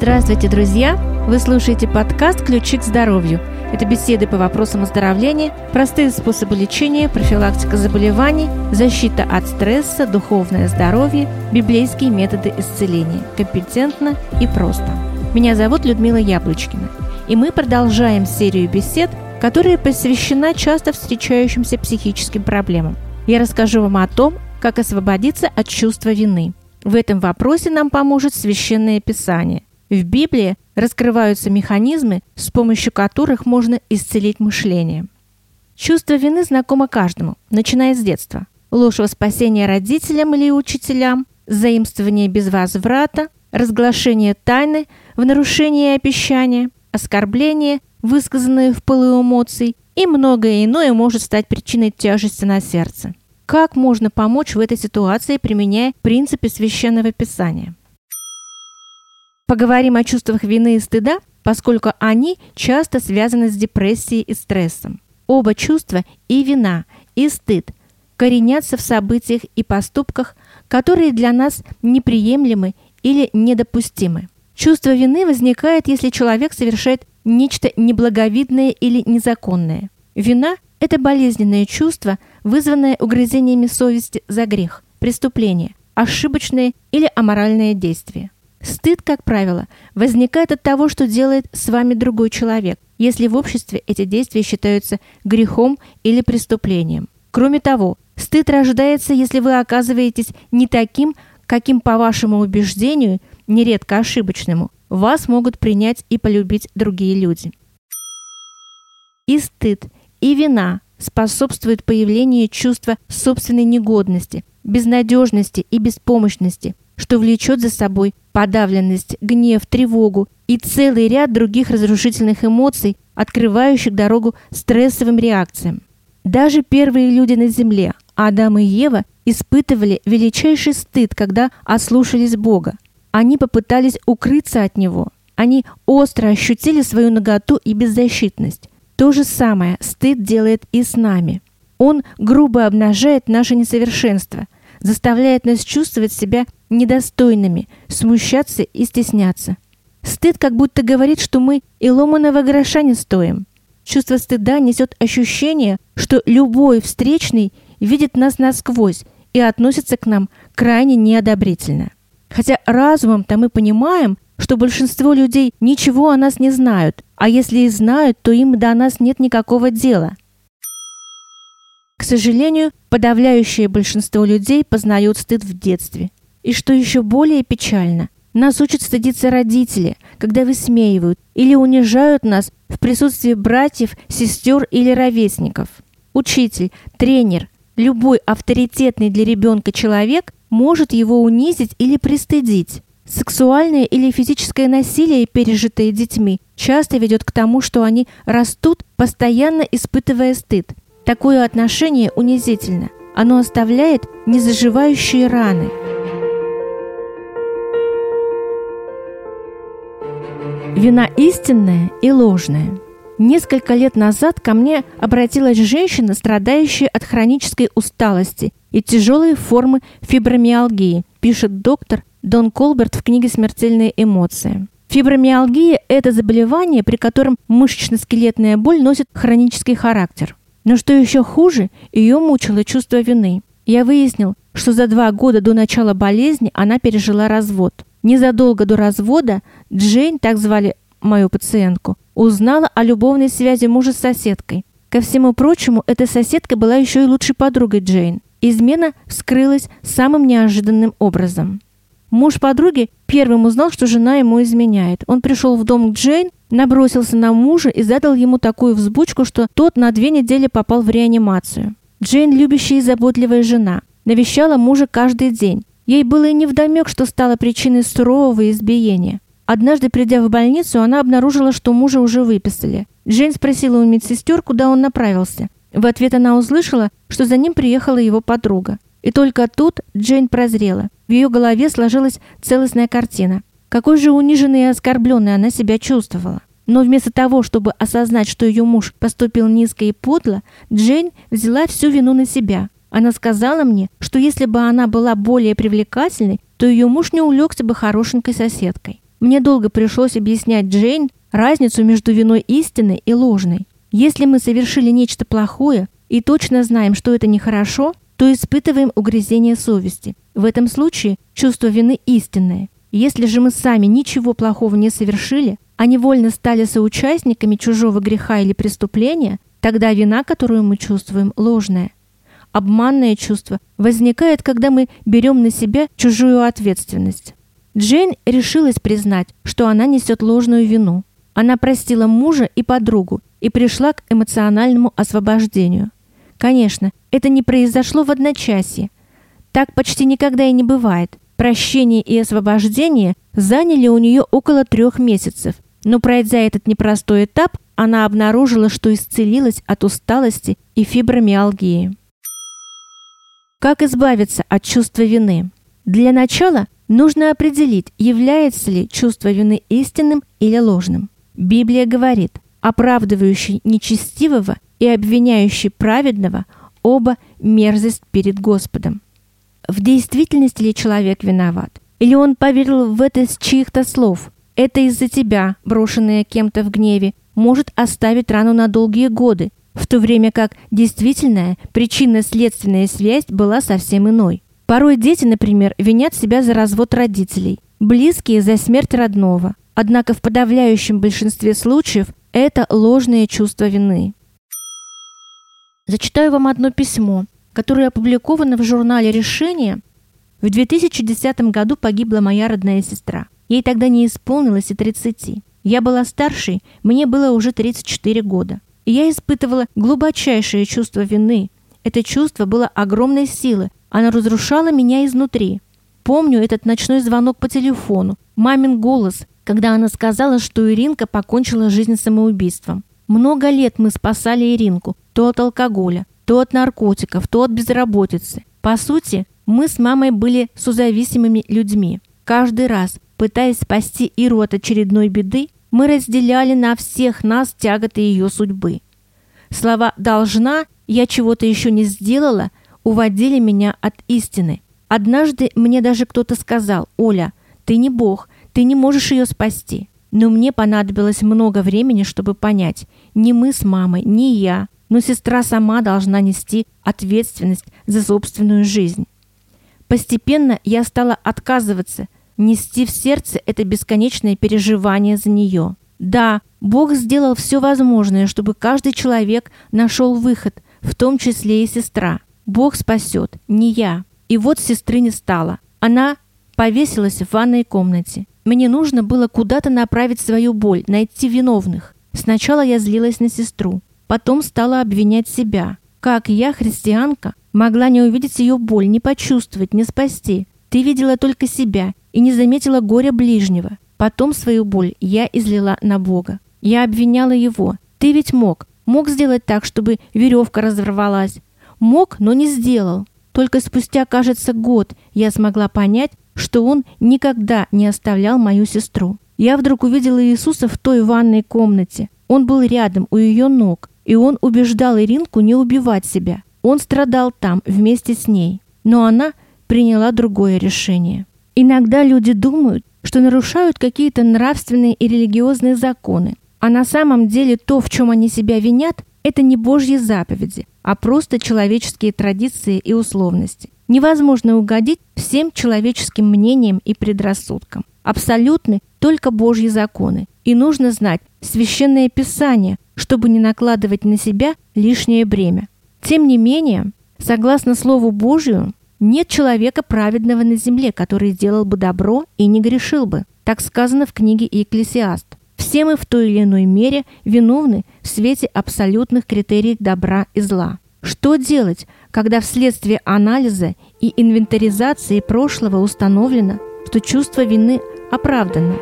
Здравствуйте, друзья! Вы слушаете подкаст «Ключи к здоровью». Это беседы по вопросам оздоровления, простые способы лечения, профилактика заболеваний, защита от стресса, духовное здоровье, библейские методы исцеления. Компетентно и просто. Меня зовут Людмила Яблочкина. И мы продолжаем серию бесед, которая посвящена часто встречающимся психическим проблемам. Я расскажу вам о том, как освободиться от чувства вины. В этом вопросе нам поможет Священное Писание. В Библии раскрываются механизмы, с помощью которых можно исцелить мышление. Чувство вины знакомо каждому, начиная с детства. Ложь во спасение родителям или учителям, заимствование без возврата, разглашение тайны в нарушение обещания, оскорбление, высказанное в пылу эмоций и многое иное может стать причиной тяжести на сердце. Как можно помочь в этой ситуации, применяя принципы священного писания? Поговорим о чувствах вины и стыда, поскольку они часто связаны с депрессией и стрессом. Оба чувства и вина, и стыд коренятся в событиях и поступках, которые для нас неприемлемы или недопустимы. Чувство вины возникает, если человек совершает нечто неблаговидное или незаконное. Вина – это болезненное чувство, вызванное угрызениями совести за грех, преступление, ошибочное или аморальное действие. Стыд, как правило, возникает от того, что делает с вами другой человек, если в обществе эти действия считаются грехом или преступлением. Кроме того, стыд рождается, если вы оказываетесь не таким, каким по вашему убеждению, нередко ошибочному, вас могут принять и полюбить другие люди. И стыд, и вина способствуют появлению чувства собственной негодности, безнадежности и беспомощности, что влечет за собой подавленность, гнев, тревогу и целый ряд других разрушительных эмоций, открывающих дорогу стрессовым реакциям. Даже первые люди на Земле, Адам и Ева, испытывали величайший стыд, когда ослушались Бога. Они попытались укрыться от Него. Они остро ощутили свою наготу и беззащитность. То же самое стыд делает и с нами. Он грубо обнажает наше несовершенство, заставляет нас чувствовать себя недостойными, смущаться и стесняться. Стыд как будто говорит, что мы и ломаного гроша не стоим. Чувство стыда несет ощущение, что любой встречный видит нас насквозь и относится к нам крайне неодобрительно. Хотя разумом-то мы понимаем, что большинство людей ничего о нас не знают, а если и знают, то им до нас нет никакого дела. К сожалению, подавляющее большинство людей познают стыд в детстве – и что еще более печально, нас учат стыдиться родители, когда высмеивают или унижают нас в присутствии братьев, сестер или ровесников. Учитель, тренер, любой авторитетный для ребенка человек может его унизить или пристыдить. Сексуальное или физическое насилие, пережитое детьми, часто ведет к тому, что они растут, постоянно испытывая стыд. Такое отношение унизительно. Оно оставляет незаживающие раны – Вина истинная и ложная. Несколько лет назад ко мне обратилась женщина, страдающая от хронической усталости и тяжелой формы фибромиалгии, пишет доктор Дон Колберт в книге «Смертельные эмоции». Фибромиалгия – это заболевание, при котором мышечно-скелетная боль носит хронический характер. Но что еще хуже, ее мучило чувство вины. Я выяснил, что за два года до начала болезни она пережила развод. Незадолго до развода Джейн, так звали мою пациентку, узнала о любовной связи мужа с соседкой. Ко всему прочему, эта соседка была еще и лучшей подругой Джейн. Измена вскрылась самым неожиданным образом. Муж подруги первым узнал, что жена ему изменяет. Он пришел в дом к Джейн, набросился на мужа и задал ему такую взбучку, что тот на две недели попал в реанимацию. Джейн, любящая и заботливая жена, навещала мужа каждый день. Ей было и невдомек, что стало причиной сурового избиения. Однажды, придя в больницу, она обнаружила, что мужа уже выписали. Джейн спросила у медсестер, куда он направился. В ответ она услышала, что за ним приехала его подруга. И только тут Джейн прозрела. В ее голове сложилась целостная картина. Какой же униженной и оскорбленной она себя чувствовала. Но вместо того, чтобы осознать, что ее муж поступил низко и подло, Джейн взяла всю вину на себя. Она сказала мне, что если бы она была более привлекательной, то ее муж не улегся бы хорошенькой соседкой. Мне долго пришлось объяснять Джейн разницу между виной истинной и ложной. Если мы совершили нечто плохое и точно знаем, что это нехорошо, то испытываем угрызение совести. В этом случае чувство вины истинное. Если же мы сами ничего плохого не совершили, а невольно стали соучастниками чужого греха или преступления, тогда вина, которую мы чувствуем, ложная. Обманное чувство возникает, когда мы берем на себя чужую ответственность. Джейн решилась признать, что она несет ложную вину. Она простила мужа и подругу и пришла к эмоциональному освобождению. Конечно, это не произошло в одночасье. Так почти никогда и не бывает. Прощение и освобождение заняли у нее около трех месяцев. Но пройдя этот непростой этап, она обнаружила, что исцелилась от усталости и фибромиалгии. Как избавиться от чувства вины? Для начала нужно определить, является ли чувство вины истинным или ложным. Библия говорит, оправдывающий нечестивого и обвиняющий праведного оба мерзость перед Господом. В действительности ли человек виноват? Или он поверил в это с чьих-то слов? Это из-за тебя, брошенное кем-то в гневе, может оставить рану на долгие годы, в то время как действительная причинно-следственная связь была совсем иной. Порой дети, например, винят себя за развод родителей, близкие за смерть родного, Однако в подавляющем большинстве случаев это ложное чувство вины. Зачитаю вам одно письмо, которое опубликовано в журнале «Решение». В 2010 году погибла моя родная сестра. Ей тогда не исполнилось и 30. Я была старшей, мне было уже 34 года. И я испытывала глубочайшее чувство вины. Это чувство было огромной силы, оно разрушало меня изнутри. Помню этот ночной звонок по телефону, мамин голос, когда она сказала, что Иринка покончила жизнь самоубийством. Много лет мы спасали Иринку, то от алкоголя, то от наркотиков, то от безработицы. По сути, мы с мамой были созависимыми людьми. Каждый раз, пытаясь спасти Иру от очередной беды, мы разделяли на всех нас тяготы ее судьбы. Слова «должна», «я чего-то еще не сделала» уводили меня от истины. Однажды мне даже кто-то сказал «Оля, ты не бог, ты не можешь ее спасти. Но мне понадобилось много времени, чтобы понять, ни мы с мамой, ни я, но сестра сама должна нести ответственность за собственную жизнь. Постепенно я стала отказываться нести в сердце это бесконечное переживание за нее. Да, Бог сделал все возможное, чтобы каждый человек нашел выход, в том числе и сестра. Бог спасет, не я. И вот сестры не стало. Она повесилась в ванной комнате. Мне нужно было куда-то направить свою боль, найти виновных. Сначала я злилась на сестру, потом стала обвинять себя. Как я, христианка, могла не увидеть ее боль, не почувствовать, не спасти? Ты видела только себя и не заметила горя ближнего. Потом свою боль я излила на Бога. Я обвиняла его. Ты ведь мог. Мог сделать так, чтобы веревка разорвалась. Мог, но не сделал. Только спустя, кажется, год я смогла понять, что он никогда не оставлял мою сестру. Я вдруг увидела Иисуса в той ванной комнате. Он был рядом, у ее ног, и он убеждал Иринку не убивать себя. Он страдал там вместе с ней. Но она приняла другое решение. Иногда люди думают, что нарушают какие-то нравственные и религиозные законы, а на самом деле то, в чем они себя винят, это не Божьи заповеди, а просто человеческие традиции и условности. Невозможно угодить всем человеческим мнениям и предрассудкам. Абсолютны только Божьи законы. И нужно знать священное писание, чтобы не накладывать на себя лишнее бремя. Тем не менее, согласно Слову Божию, нет человека праведного на земле, который сделал бы добро и не грешил бы. Так сказано в книге Екклесиаст. Все мы в той или иной мере виновны в свете абсолютных критериев добра и зла. Что делать, когда вследствие анализа и инвентаризации прошлого установлено, что чувство вины оправдано?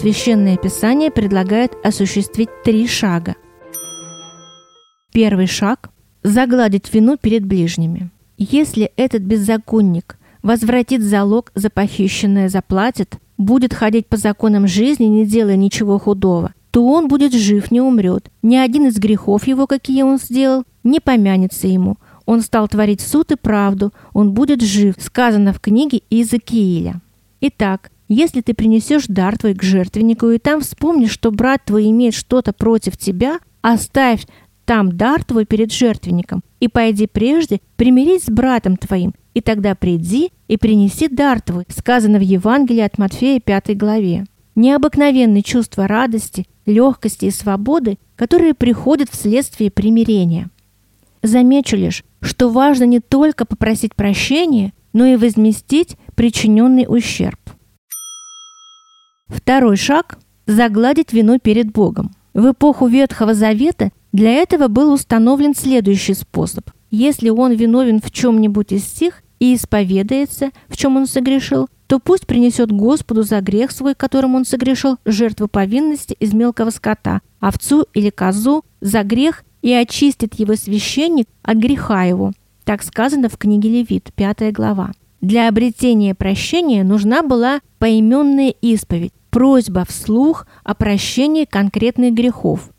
Священное Писание предлагает осуществить три шага. Первый шаг – загладить вину перед ближними. Если этот беззаконник возвратит залог за похищенное, заплатит, будет ходить по законам жизни, не делая ничего худого, то он будет жив, не умрет. Ни один из грехов его, какие он сделал, не помянется ему. он стал творить суд и правду, он будет жив, сказано в книге Иезекииля. Итак, если ты принесешь дар твой к жертвеннику и там вспомнишь, что брат твой имеет что-то против тебя, оставь там дар твой перед жертвенником, и пойди прежде примирись с братом твоим, и тогда приди и принеси дар твой, сказано в Евангелии от Матфея 5 главе. Необыкновенные чувства радости, легкости и свободы, которые приходят вследствие примирения. Замечу лишь, что важно не только попросить прощения, но и возместить причиненный ущерб. Второй шаг – загладить вину перед Богом. В эпоху Ветхого Завета для этого был установлен следующий способ. Если он виновен в чем-нибудь из сих и исповедается, в чем он согрешил, то пусть принесет Господу за грех свой, которым он согрешил, жертву повинности из мелкого скота, овцу или козу, за грех и очистит его священник от греха его. Так сказано в книге Левит, 5 глава. Для обретения прощения нужна была поименная исповедь, просьба вслух о прощении конкретных грехов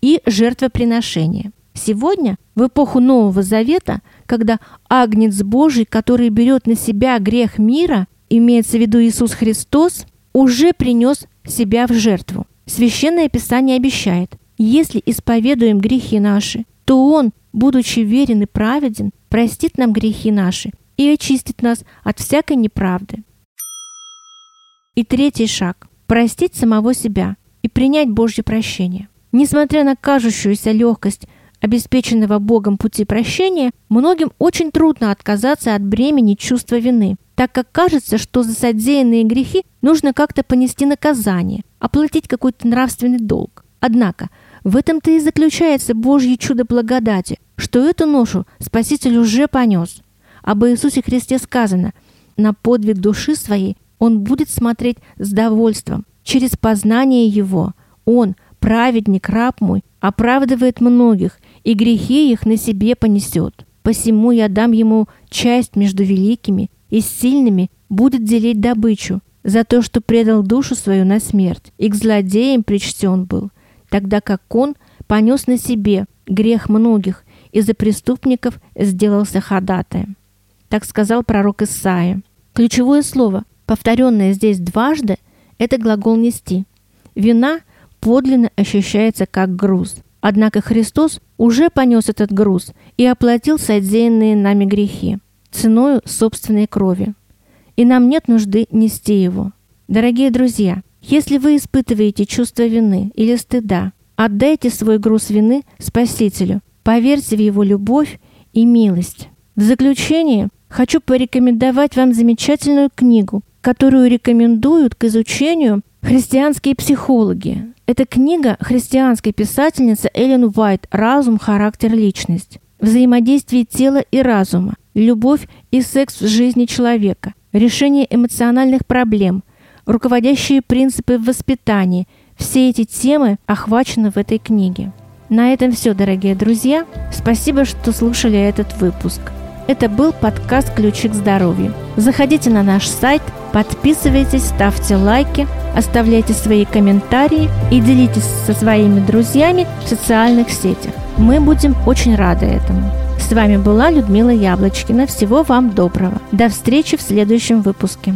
и жертвоприношение. Сегодня, в эпоху Нового Завета, когда Агнец Божий, который берет на себя грех мира, имеется в виду Иисус Христос, уже принес себя в жертву. Священное Писание обещает, если исповедуем грехи наши, то Он, будучи верен и праведен, простит нам грехи наши и очистит нас от всякой неправды. И третий шаг – простить самого себя и принять Божье прощение. Несмотря на кажущуюся легкость обеспеченного Богом пути прощения, многим очень трудно отказаться от бремени чувства вины, так как кажется, что за содеянные грехи нужно как-то понести наказание, оплатить какой-то нравственный долг. Однако в этом-то и заключается Божье чудо благодати, что эту ношу Спаситель уже понес. Об Иисусе Христе сказано, на подвиг души своей Он будет смотреть с довольством. Через познание Его Он, праведник, раб мой, оправдывает многих, и грехи их на себе понесет. Посему я дам ему часть между великими, и сильными будет делить добычу, за то, что предал душу свою на смерть, и к злодеям причтен был – тогда как он понес на себе грех многих и за преступников сделался ходатаем. Так сказал пророк Исаия. Ключевое слово, повторенное здесь дважды, это глагол «нести». Вина подлинно ощущается как груз. Однако Христос уже понес этот груз и оплатил содеянные нами грехи ценою собственной крови. И нам нет нужды нести его. Дорогие друзья, если вы испытываете чувство вины или стыда, отдайте свой груз вины Спасителю, поверьте в Его любовь и милость. В заключение хочу порекомендовать вам замечательную книгу, которую рекомендуют к изучению христианские психологи. Это книга христианской писательницы Эллен Уайт «Разум, характер, личность». Взаимодействие тела и разума, любовь и секс в жизни человека, решение эмоциональных проблем – руководящие принципы в воспитании. Все эти темы охвачены в этой книге. На этом все, дорогие друзья. Спасибо, что слушали этот выпуск. Это был подкаст «Ключи к здоровью». Заходите на наш сайт, подписывайтесь, ставьте лайки, оставляйте свои комментарии и делитесь со своими друзьями в социальных сетях. Мы будем очень рады этому. С вами была Людмила Яблочкина. Всего вам доброго. До встречи в следующем выпуске.